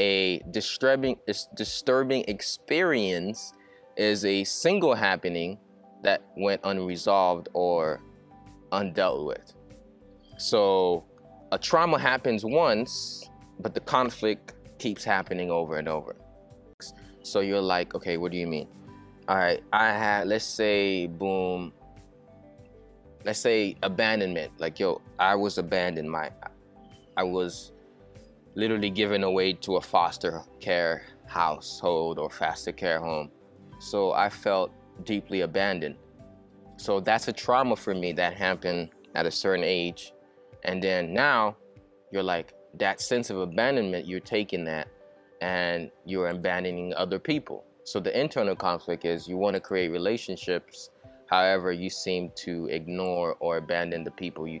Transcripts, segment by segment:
a disturbing disturbing experience is a single happening that went unresolved or undealt with. So a trauma happens once, but the conflict keeps happening over and over. So you're like, okay, what do you mean? All right, I had, let's say, boom, let's say abandonment. Like, yo, I was abandoned. My, I was literally given away to a foster care household or foster care home. So I felt deeply abandoned. So that's a trauma for me that happened at a certain age. And then now you're like, that sense of abandonment, you're taking that and you're abandoning other people. So the internal conflict is you want to create relationships, however, you seem to ignore or abandon the people you.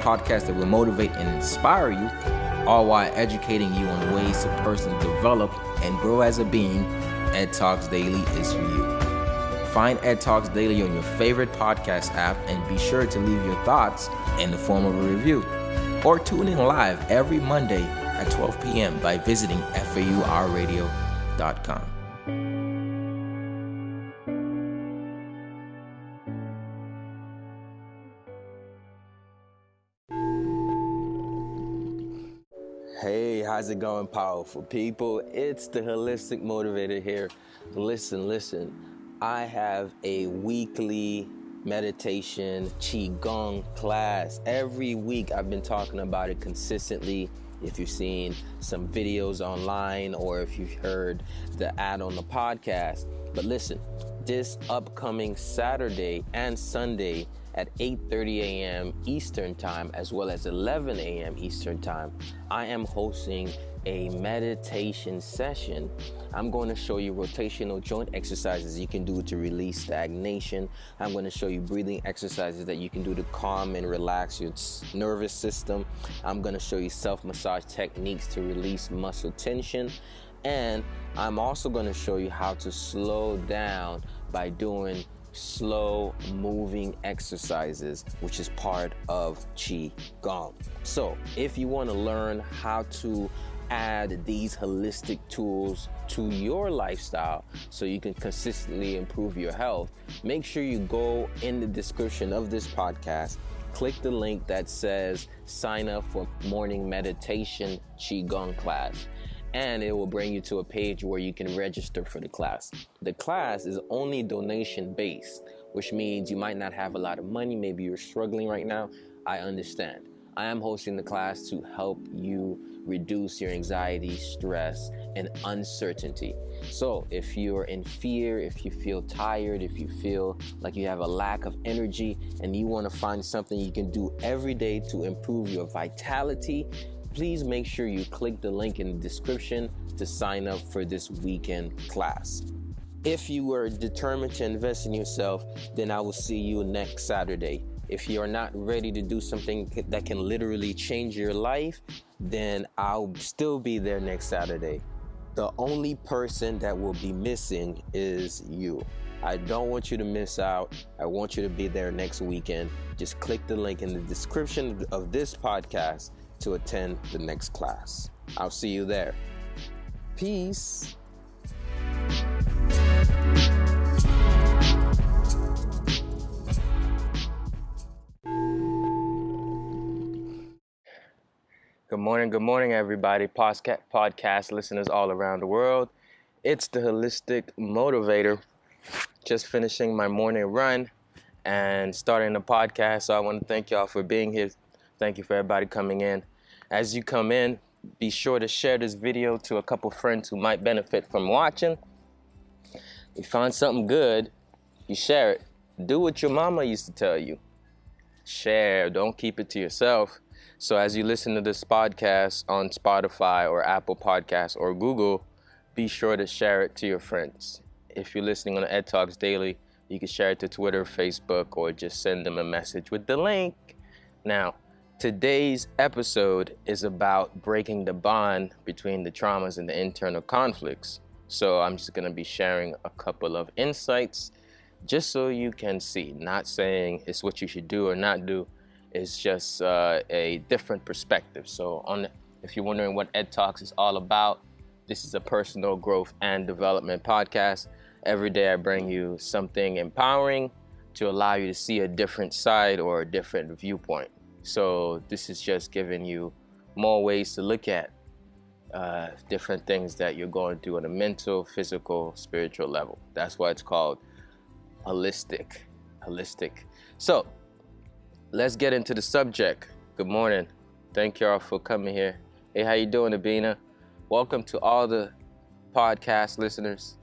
podcast that will motivate and inspire you, all while educating you on ways to personally develop and grow as a being, Ed Talks Daily is for you. Find Ed Talks Daily on your favorite podcast app and be sure to leave your thoughts in the form of a review. Or tune in live every Monday at 12 p.m. by visiting FAURadio.com. Hey, how's it going, powerful people? It's the Holistic Motivator here. Listen, listen. I have a weekly meditation qigong class every week. I've been talking about it consistently. If you've seen some videos online or if you've heard the ad on the podcast, but listen, this upcoming Saturday and Sunday at 8:30 a.m. Eastern Time as well as 11 a.m. Eastern Time, I am hosting a meditation session. I'm going to show you rotational joint exercises you can do to release stagnation. I'm going to show you breathing exercises that you can do to calm and relax your nervous system. I'm going to show you self massage techniques to release muscle tension. And I'm also going to show you how to slow down by doing slow moving exercises, which is part of Qi Gong. So, if you want to learn how to add these holistic tools to your lifestyle so you can consistently improve your health, make sure you go in the description of this podcast. Click the link that says sign up for morning meditation Qigong class and it will bring you to a page where you can register for the class. The class is only donation based, which means you might not have a lot of money. Maybe you're struggling right now. I understand. I am hosting the class to help you reduce your anxiety, stress, and uncertainty. So, if you're in fear, if you feel tired, if you feel like you have a lack of energy, and you want to find something you can do every day to improve your vitality, please make sure you click the link in the description to sign up for this weekend class. If you are determined to invest in yourself, then I will see you next Saturday. If you're not ready to do something that can literally change your life, then I'll still be there next Saturday. The only person that will be missing is you. I don't want you to miss out. I want you to be there next weekend. Just click the link in the description of this podcast to attend the next class. I'll see you there. Peace. Good morning, good morning, everybody. Podcast, podcast listeners all around the world. It's the Holistic Motivator. Just finishing my morning run and starting the podcast. So I want to thank y'all for being here. Thank you for everybody coming in. As you come in, be sure to share this video to a couple friends who might benefit from watching. You find something good, you share it. Do what your mama used to tell you. Share, don't keep it to yourself so as you listen to this podcast on Spotify or Apple Podcasts or Google, be sure to share it to your friends. If you're listening on Ed Talks Daily, you can share it to Twitter, Facebook, or just send them a message with the link. Now, today's episode is about breaking the bond between the traumas and the internal conflicts. So I'm just going to be sharing a couple of insights just so you can see. Not saying it's what you should do or not do. It's just uh, a different perspective. So on, if you're wondering what Ed Talks is all about, this is a personal growth and development podcast. Every day I bring you something empowering to allow you to see a different side or a different viewpoint. So this is just giving you more ways to look at uh, different things that you're going through on a mental, physical, spiritual level. That's why it's called holistic. Holistic. So let's get into the subject. Good morning. Thank y'all for coming here. Hey, how you doing, Abina? Welcome to all the podcast listeners.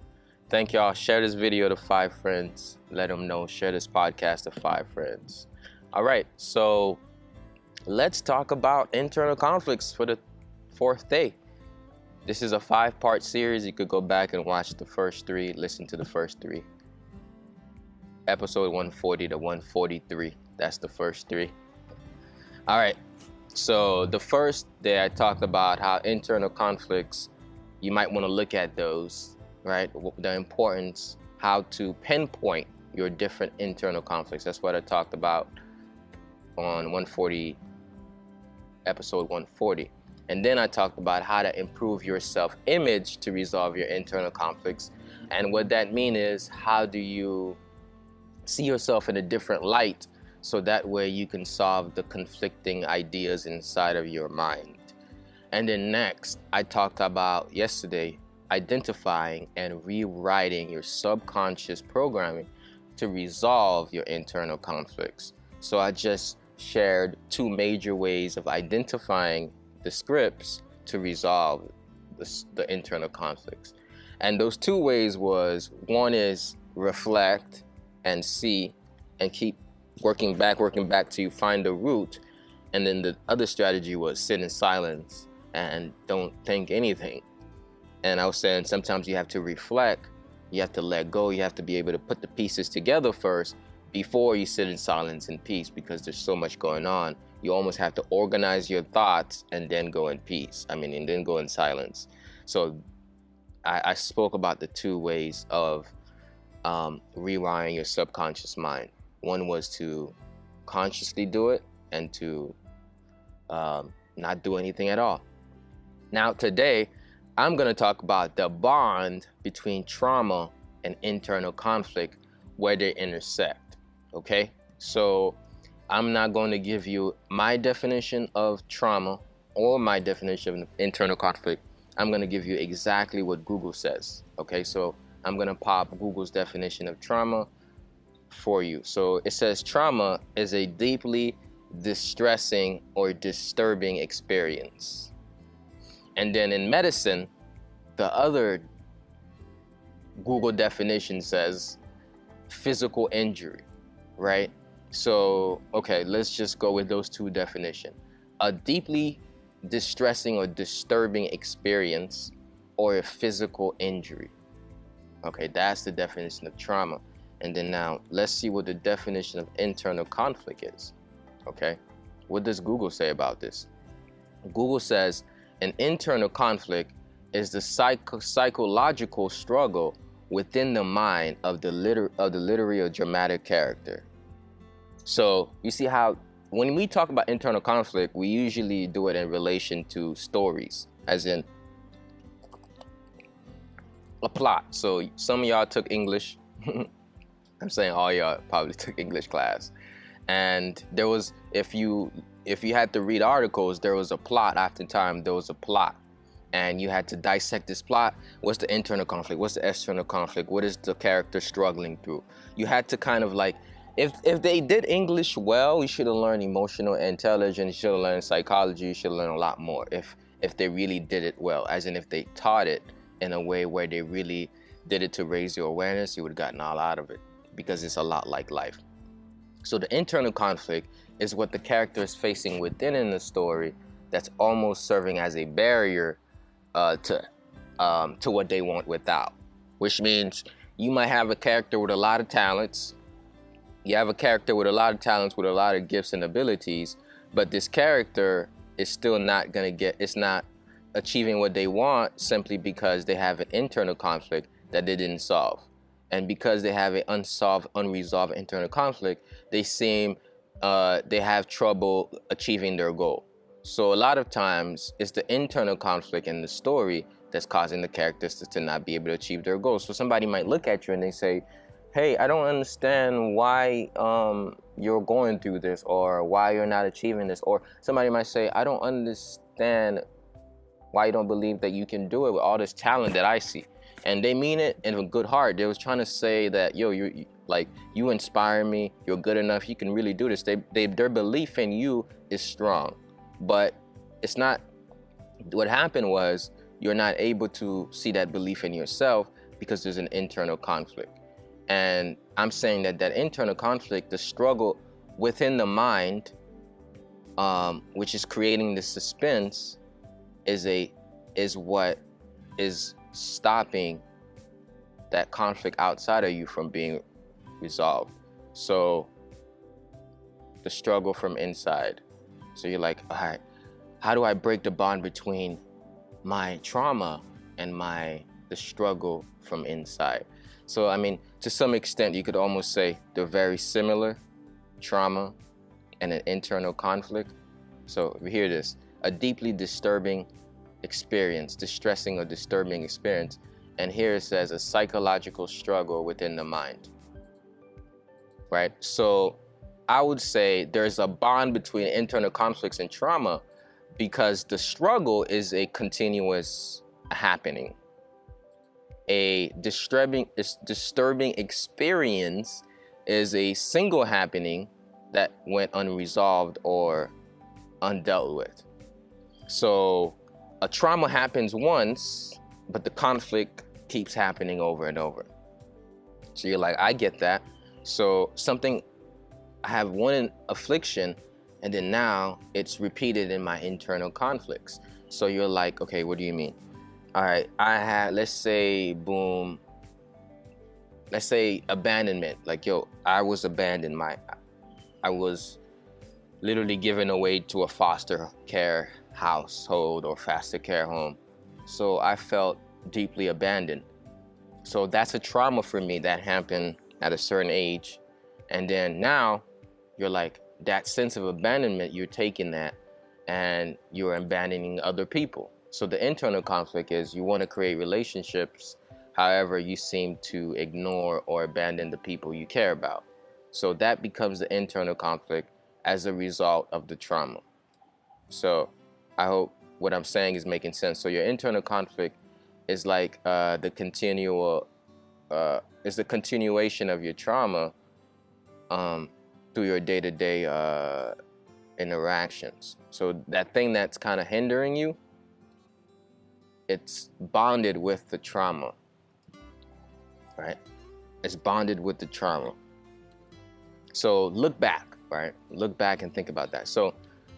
Thank y'all. Share this video to five friends. Let them know. Share this podcast to five friends. All right. So let's talk about internal conflicts for the fourth day. This is a five part series. You could go back and watch the first three, listen to the first three. Episode 140 to 143. That's the first three. All right. So the first day I talked about how internal conflicts, you might want to look at those right? The importance, how to pinpoint your different internal conflicts. That's what I talked about on 140, episode 140. And then I talked about how to improve your self image to resolve your internal conflicts. And what that means is how do you see yourself in a different light so that way you can solve the conflicting ideas inside of your mind. And then next, I talked about yesterday identifying and rewriting your subconscious programming to resolve your internal conflicts. So I just shared two major ways of identifying the scripts to resolve the, the internal conflicts. And those two ways was one is reflect and see and keep working back, working back till you find the root. And then the other strategy was sit in silence and don't think anything. And I was saying sometimes you have to reflect, you have to let go, you have to be able to put the pieces together first before you sit in silence and peace because there's so much going on. You almost have to organize your thoughts and then go in peace. I mean, and then go in silence. So I, I spoke about the two ways of um, rewiring your subconscious mind. One was to consciously do it and to um, not do anything at all. Now, today, I'm going to talk about the bond between trauma and internal conflict, where they intersect. Okay? So I'm not going to give you my definition of trauma or my definition of internal conflict. I'm going to give you exactly what Google says. Okay? So I'm going to pop Google's definition of trauma for you. So it says trauma is a deeply distressing or disturbing experience and then in medicine, the other Google definition says physical injury, right? So, okay, let's just go with those two definitions. A deeply distressing or disturbing experience or a physical injury. Okay, that's the definition of trauma. And then now let's see what the definition of internal conflict is. Okay, what does Google say about this? Google says an internal conflict is the psycho- psychological struggle within the mind of the liter- of the literary or dramatic character. So you see how when we talk about internal conflict, we usually do it in relation to stories, as in a plot. So some of y'all took English. I'm saying all y'all probably took English class. And there was if you if you had to read articles, there was a plot after time, there was a plot. And you had to dissect this plot. What's the internal conflict? What's the external conflict? What is the character struggling through? You had to kind of like, if if they did English well, you should have learned emotional intelligence, you should have learned psychology, you should learned a lot more if if they really did it well. As in if they taught it in a way where they really did it to raise your awareness, you would have gotten all out of it. Because it's a lot like life. So the internal conflict is what the character is facing within in the story that's almost serving as a barrier uh, to um, to what they want without, which means you might have a character with a lot of talents. You have a character with a lot of talents, with a lot of gifts and abilities, but this character is still not going to get, it's not achieving what they want simply because they have an internal conflict that they didn't solve. And because they have an unsolved, unresolved internal conflict, they seem uh, they have trouble achieving their goal. So a lot of times it's the internal conflict in the story that's causing the characters to not be able to achieve their goals. So somebody might look at you and they say, "Hey, I don't understand why um, you're going through this, or why you're not achieving this." Or somebody might say, "I don't understand why you don't believe that you can do it with all this talent that I see." And they mean it in a good heart. They was trying to say that, "Yo, you like you inspire me. You're good enough. You can really do this." They, they their belief in you is strong, but it's not. What happened was you're not able to see that belief in yourself because there's an internal conflict. And I'm saying that that internal conflict, the struggle within the mind, um, which is creating the suspense, is a is what is stopping that conflict outside of you from being resolved. So the struggle from inside. So you're like, all right, how do I break the bond between my trauma and my the struggle from inside. So I mean, to some extent, you could almost say they're very similar, trauma and an internal conflict. So hear this, a deeply disturbing experience, distressing or disturbing experience. And here it says a psychological struggle within the mind. Right? So I would say there's a bond between internal conflicts and trauma because the struggle is a continuous happening. A disturbing disturbing experience is a single happening that went unresolved or undealt with. So a trauma happens once, but the conflict keeps happening over and over. So you're like, I get that. So something I have one affliction and then now it's repeated in my internal conflicts. So you're like, okay, what do you mean? All right, I had, let's say, boom, let's say abandonment. Like, yo, I was abandoned. My, I was literally given away to a foster care household or foster care home. So I felt deeply abandoned. So that's a trauma for me that happened at a certain age. And then now you're like, that sense of abandonment, you're taking that and you're abandoning other people. So the internal conflict is you want to create relationships, however, you seem to ignore or abandon the people you care about. So that becomes the internal conflict as a result of the trauma. So I hope what I'm saying is making sense. So your internal conflict is like uh, the continual, uh, is the continuation of your trauma. Um, through your day-to-day uh, interactions. So that thing that's kind of hindering you, it's bonded with the trauma, right? It's bonded with the trauma. So look back, right? Look back and think about that. So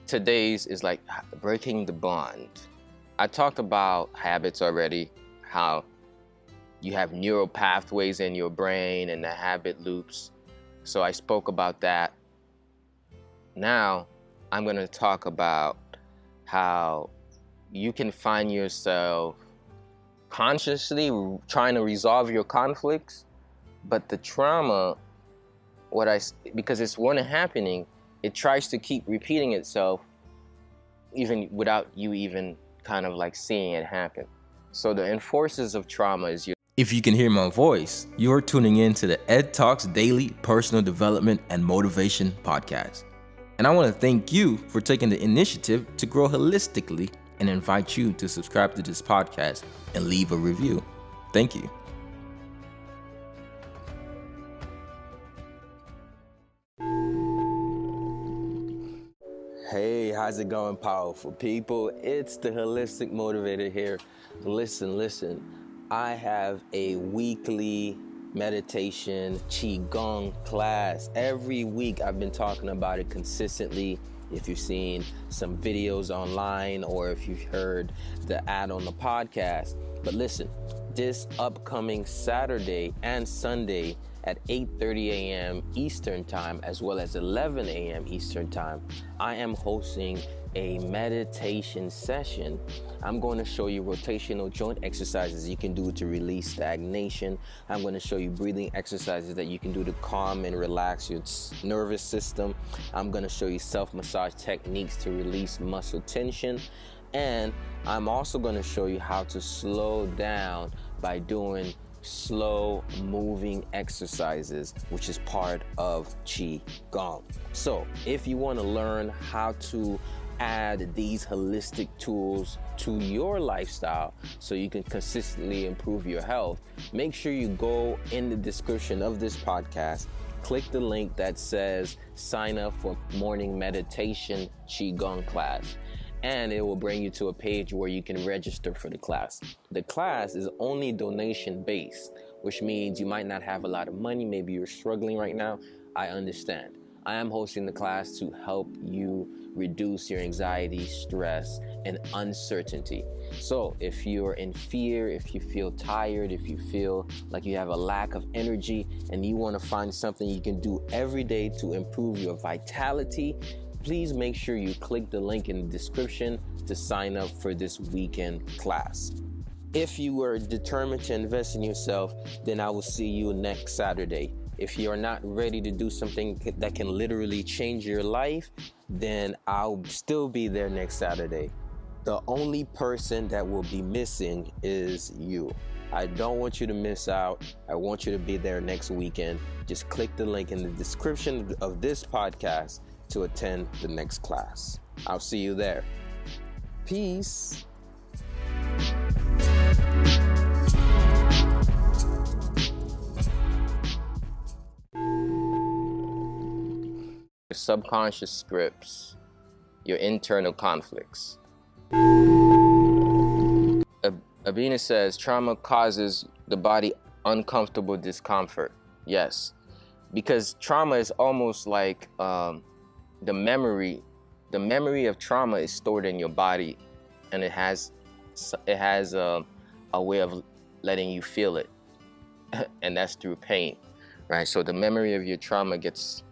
today's is like breaking the bond. I talked about habits already, how you have neural pathways in your brain and the habit loops so I spoke about that. Now I'm going to talk about how you can find yourself consciously trying to resolve your conflicts, but the trauma, what I because it's one happening, it tries to keep repeating itself, even without you even kind of like seeing it happen. So the enforcers of trauma is your if you can hear my voice, you're tuning in to the Ed Talks Daily Personal Development and Motivation Podcast. And I want to thank you for taking the initiative to grow holistically and invite you to subscribe to this podcast and leave a review. Thank you. Hey, how's it going, powerful people? It's the Holistic Motivator here. Listen, listen. I have a weekly meditation qigong class every week i've been talking about it consistently if you've seen some videos online, or if you've heard the ad on the podcast. But listen, this upcoming Saturday and Sunday at 8:30 a.m. Eastern Time as well as 11 a.m. Eastern Time, I am hosting a meditation session. I'm going to show you rotational joint exercises you can do to release stagnation. I'm going to show you breathing exercises that you can do to calm and relax your nervous system. I'm going to show you self massage techniques to release muscle tension. And I'm also going to show you how to slow down by doing slow moving exercises, which is part of Qi Gong. So, if you want to learn how to add these holistic tools to your lifestyle so you can consistently improve your health, make sure you go in the description of this podcast. Click the link that says sign up for morning meditation Qigong class and it will bring you to a page where you can register for the class. The class is only donation based, which means you might not have a lot of money. Maybe you're struggling right now. I understand. I am hosting the class to help you reduce your anxiety, stress, and uncertainty. So, if you're in fear, if you feel tired, if you feel like you have a lack of energy, and you want to find something you can do every day to improve your vitality, please make sure you click the link in the description to sign up for this weekend class. If you are determined to invest in yourself, then I will see you next Saturday. If you're not ready to do something that can literally change your life, then I'll still be there next Saturday. The only person that will be missing is you. I don't want you to miss out. I want you to be there next weekend. Just click the link in the description of this podcast to attend the next class. I'll see you there. Peace. Subconscious scripts, your internal conflicts. Abina says trauma causes the body uncomfortable discomfort. Yes, because trauma is almost like um, the memory the memory of trauma is stored in your body and it has it has a, a way of letting you feel it and that's through pain right so the memory of your trauma gets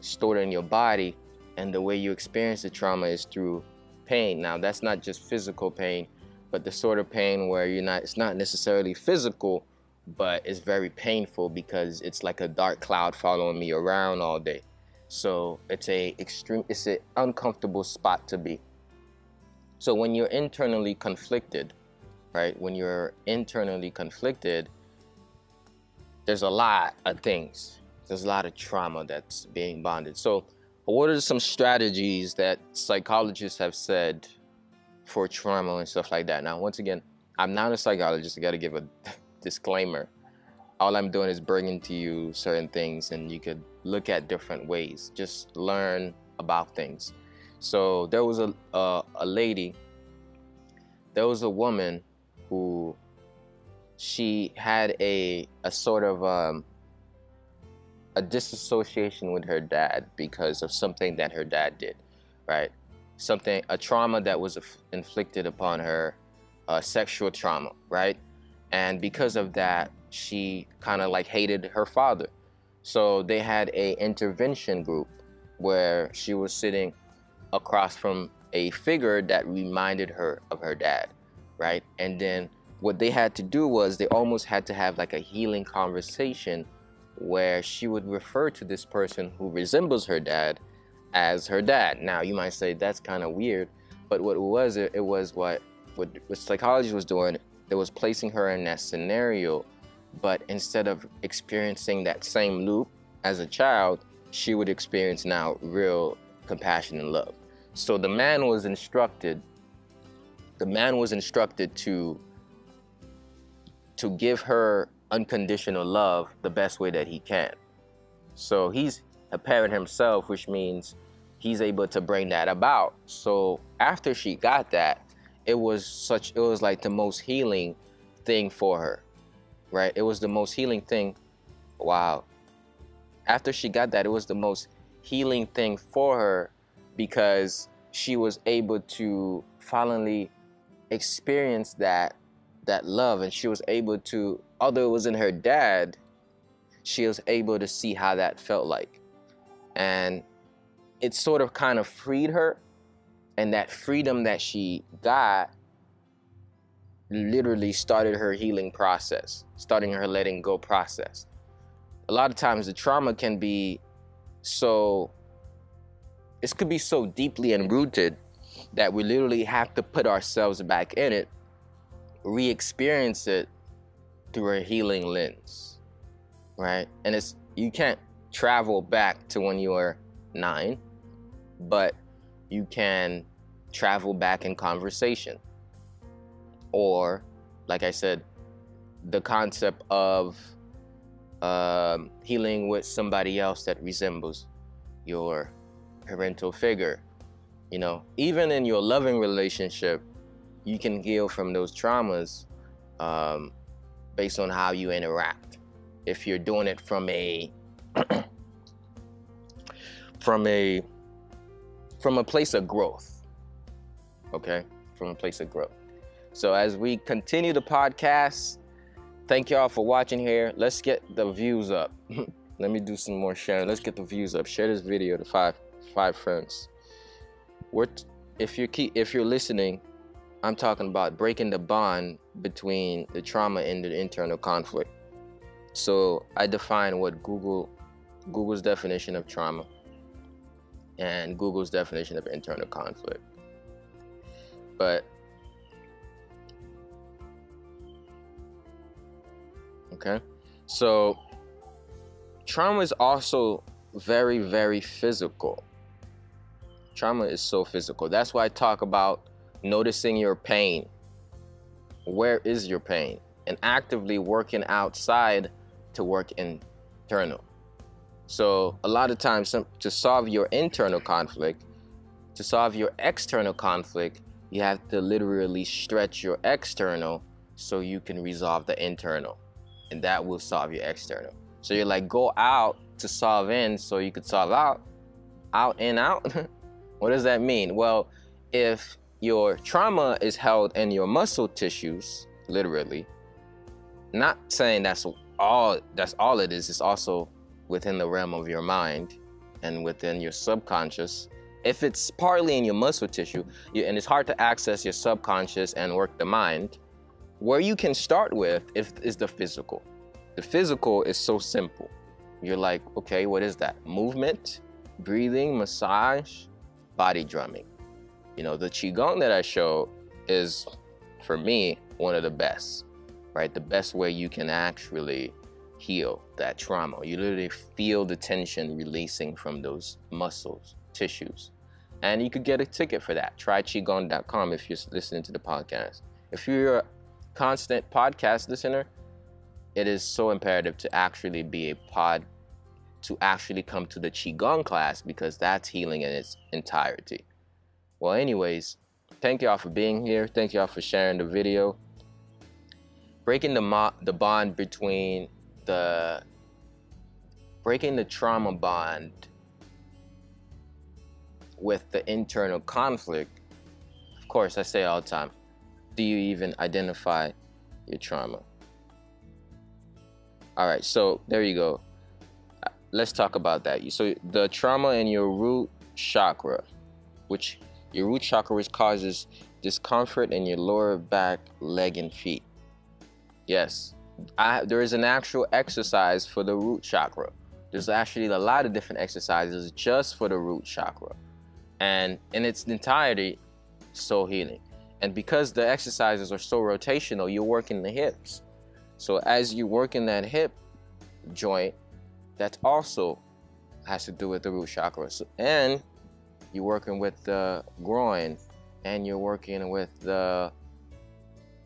stored in your body and the way you experience the trauma is through pain now that's not just physical pain but the sort of pain where you're not it's not necessarily physical but it's very painful because it's like a dark cloud following me around all day so it's a extreme, it's an uncomfortable spot to be. So when you're internally conflicted, right? When you're internally conflicted, there's a lot of things. There's a lot of trauma that's being bonded. So what are some strategies that psychologists have said for trauma and stuff like that? Now, once again, I'm not a psychologist. I got to give a disclaimer all I'm doing is bringing to you certain things, and you could look at different ways. Just learn about things. So there was a a, a lady. There was a woman who she had a a sort of um, a disassociation with her dad because of something that her dad did, right? Something a trauma that was inflicted upon her, a sexual trauma, right? And because of that, she kind of like hated her father. So they had a intervention group where she was sitting across from a figure that reminded her of her dad, right? And then what they had to do was they almost had to have like a healing conversation where she would refer to this person who resembles her dad as her dad. Now you might say that's kind of weird, but what it was, it, it was what, what what psychology was doing. It was placing her in that scenario but instead of experiencing that same loop as a child, she would experience now real compassion and love. So the man was instructed, the man was instructed to to give her unconditional love the best way that he can. So he's a parent himself, which means he's able to bring that about. So after she got that, it was such it was like the most healing thing for her right? It was the most healing thing. Wow. After she got that, it was the most healing thing for her because she was able to finally experience that that love and she was able to although it wasn't her dad she was able to see how that felt like. And it sort of kind of freed her and that freedom that she got literally started her healing process starting her letting go process. A lot of times the trauma can be so it could be so deeply enrooted that we literally have to put ourselves back in it, re experience it through a healing lens, right? And it's, you can't travel back to when you were nine, but you can travel back in conversation. Or, like I said, the concept of um, healing with somebody else that resembles your parental figure. You know, even in your loving relationship, you can heal from those traumas um, based on how you interact. If you're doing it from a from a from a place of growth, okay, from a place of growth. So as we continue the podcast, thank y'all for watching here. Let's get the views up. Let me do some more sharing. Let's get the views up. Share this video to five five friends. What if you keep if you're listening, I'm talking about breaking the bond between the trauma and the internal conflict. So I define what Google Google's definition of trauma and Google's definition of internal conflict. But okay. So trauma is also very very physical trauma is so physical. That's why I talk about noticing your pain. Where is your pain? And actively working outside to work internal. So, a lot of times, to solve your internal conflict, to solve your external conflict, you have to literally stretch your external so you can resolve the internal. And that will solve your external. So, you're like, go out to solve in so you could solve out. Out and out. What does that mean? Well, if your trauma is held in your muscle tissues, literally, not saying that's all that's all it is, it's also within the realm of your mind and within your subconscious. If it's partly in your muscle tissue, you, and it's hard to access your subconscious and work the mind, where you can start with is, is the physical. The physical is so simple. You're like, okay, what is that? Movement, breathing, massage, body drumming. You know, the Qigong that I show is, for me, one of the best, right? The best way you can actually heal that trauma. You literally feel the tension releasing from those muscles, tissues. And you could get a ticket for that. Try Qigong.com if you're listening to the podcast. If you're a constant podcast listener, it is so imperative to actually be a pod to actually come to the Qigong class because that's healing in its entirety. Well, anyways, thank y'all for being here. Thank y'all for sharing the video. Breaking the, mo- the bond between the breaking the trauma bond with the internal conflict. Of course, I say all the time, do you even identify your trauma? All right, so there you go let's talk about that. So the trauma in your root chakra, which your root chakra which causes discomfort in your lower back, leg, and feet. Yes, I, there is an actual exercise for the root chakra. There's actually a lot of different exercises just for the root chakra. And in its entirety, soul healing. And because the exercises are so rotational, you're working the hips. So as you work in that hip joint, that also has to do with the root chakra. So, and you're working with the groin, and you're working with the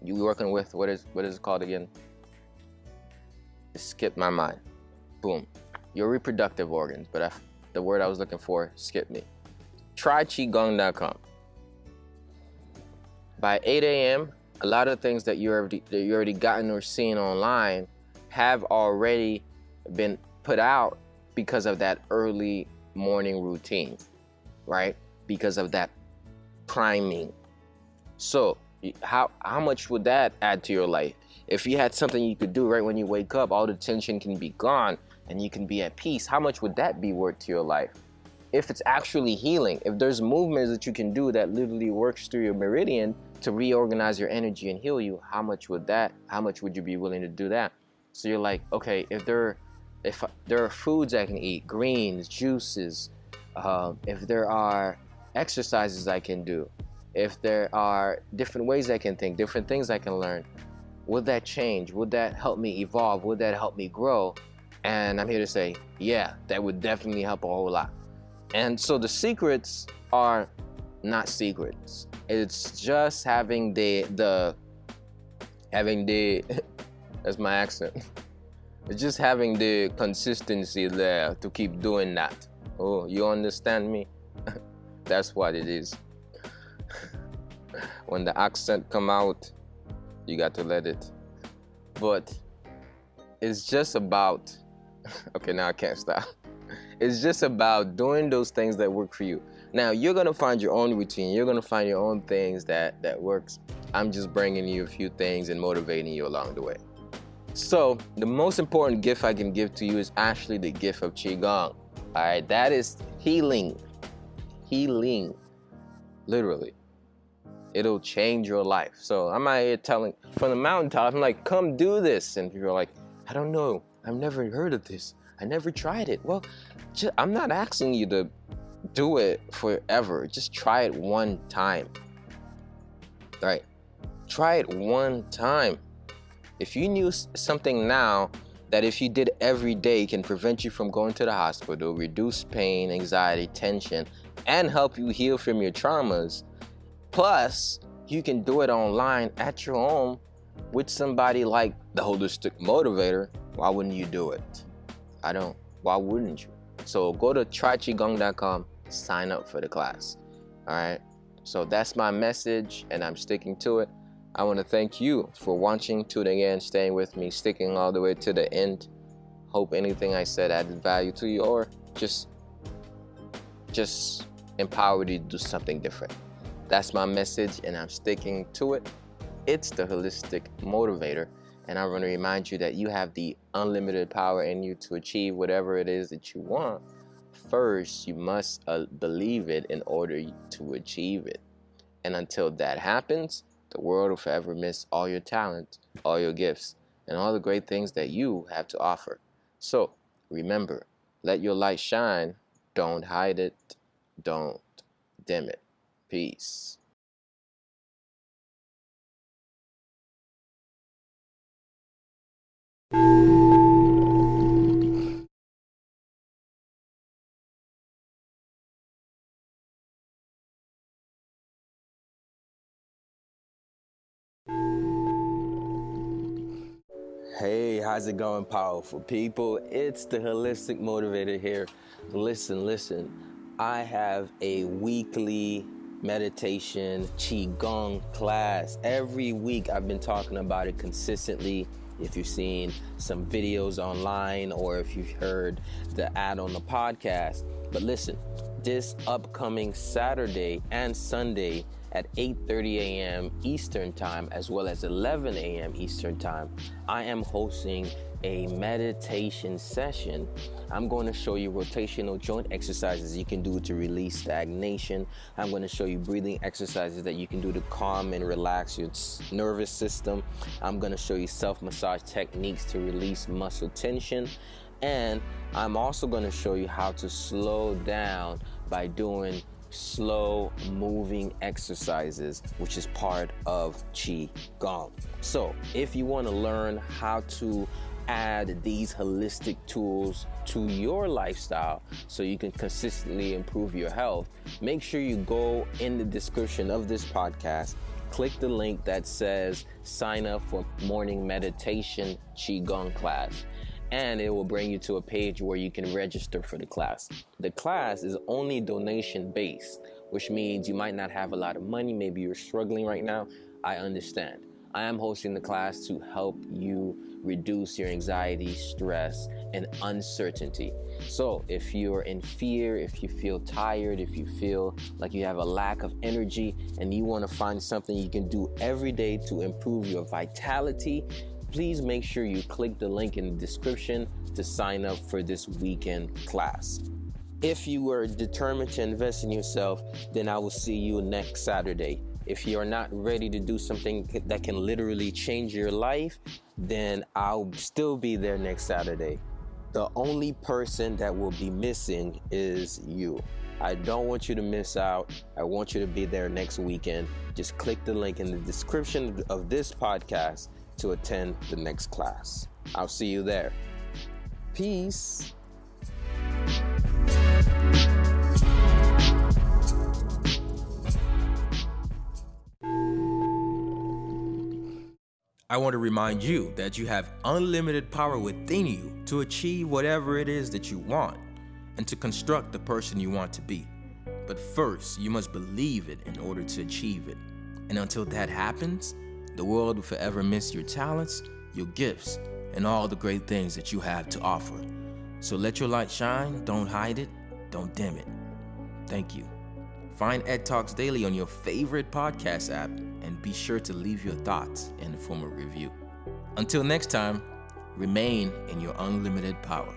you're working with what is what is it called again? Skip my mind. Boom. Your reproductive organs, but I, the word I was looking for skipped me. Try qigong.com. By 8 a.m., a lot of things that you already that you already gotten or seen online have already been put out because of that early morning routine, right? because of that priming. So, how how much would that add to your life? If you had something you could do right when you wake up, all the tension can be gone and you can be at peace. How much would that be worth to your life? If it's actually healing, if there's movements that you can do that literally works through your meridian to reorganize your energy and heal you, how much would that? How much would you be willing to do that? So you're like, okay, if there, if there are foods I can eat, greens, juices, uh, if there are exercises I can do, if there are different ways I can think, different things I can learn, would that change? Would that help me evolve? Would that help me grow? And I'm here to say, yeah, that would definitely help a whole lot. And so the secrets are not secrets. It's just having the the having the that's my accent. It's just having the consistency there to keep doing that. Oh, you understand me? that's what it is. when the accent come out, you got to let it. But it's just about okay, now I can't stop. It's just about doing those things that work for you. Now you're gonna find your own routine. You're gonna find your own things that that works. I'm just bringing you a few things and motivating you along the way. So the most important gift I can give to you is actually the gift of qigong. All right, that is healing, healing, literally. It'll change your life. So I'm out here telling from the mountaintop. I'm like, come do this, and you're like, I don't know. I've never heard of this. I never tried it. Well, just, I'm not asking you to do it forever. Just try it one time. All right. Try it one time. If you knew something now that if you did every day can prevent you from going to the hospital, reduce pain, anxiety, tension, and help you heal from your traumas, plus you can do it online at your home with somebody like the holistic motivator, why wouldn't you do it? I don't. Why wouldn't you? So go to tryqigong.com, sign up for the class. All right. So that's my message, and I'm sticking to it. I want to thank you for watching, tuning in, staying with me, sticking all the way to the end. Hope anything I said added value to you, or just just empowered you to do something different. That's my message, and I'm sticking to it. It's the holistic motivator. And I want to remind you that you have the unlimited power in you to achieve whatever it is that you want. First, you must uh, believe it in order to achieve it. And until that happens, the world will forever miss all your talent, all your gifts, and all the great things that you have to offer. So remember, let your light shine. Don't hide it. Don't dim it. Peace. How's it going, powerful people? It's the Holistic Motivator here. Listen, listen. I have a weekly meditation Qigong class. Every week I've been talking about it consistently. If you've seen some videos online or if you've heard the ad on the podcast. But listen, this upcoming Saturday and Sunday, at 8:30 a.m. Eastern Time as well as 11 a.m. Eastern Time, I am hosting a meditation session. I'm going to show you rotational joint exercises you can do to release stagnation. I'm going to show you breathing exercises that you can do to calm and relax your nervous system. I'm going to show you self massage techniques to release muscle tension. And I'm also going to show you how to slow down by doing slow moving exercises, which is part of Qi Gong. So, if you want to learn how to add these holistic tools to your lifestyle so you can consistently improve your health, make sure you go in the description of this podcast. Click the link that says sign up for morning meditation Qigong class and it will bring you to a page where you can register for the class. The class is only donation based, which means you might not have a lot of money. Maybe you're struggling right now. I understand. I am hosting the class to help you reduce your anxiety, stress, and uncertainty. So, if you're in fear, if you feel tired, if you feel like you have a lack of energy, and you want to find something you can do every day to improve your vitality, please make sure you click the link in the description to sign up for this weekend class. If you are determined to invest in yourself, then I will see you next Saturday. If you're not ready to do something that can literally change your life, then I'll still be there next Saturday. The only person that will be missing is you. I don't want you to miss out. I want you to be there next weekend. Just click the link in the description of this podcast to attend the next class. I'll see you there. Peace. I want to remind you that you have unlimited power within you to achieve whatever it is that you want and to construct the person you want to be. But first, you must believe it in order to achieve it. And until that happens, the world will forever miss your talents, your gifts, and all the great things that you have to offer. So let your light shine, don't hide it, don't dim it. Thank you. Find Ed Talks Daily on your favorite podcast app and be sure to leave your thoughts in the form of review. Until next time, remain in your unlimited power.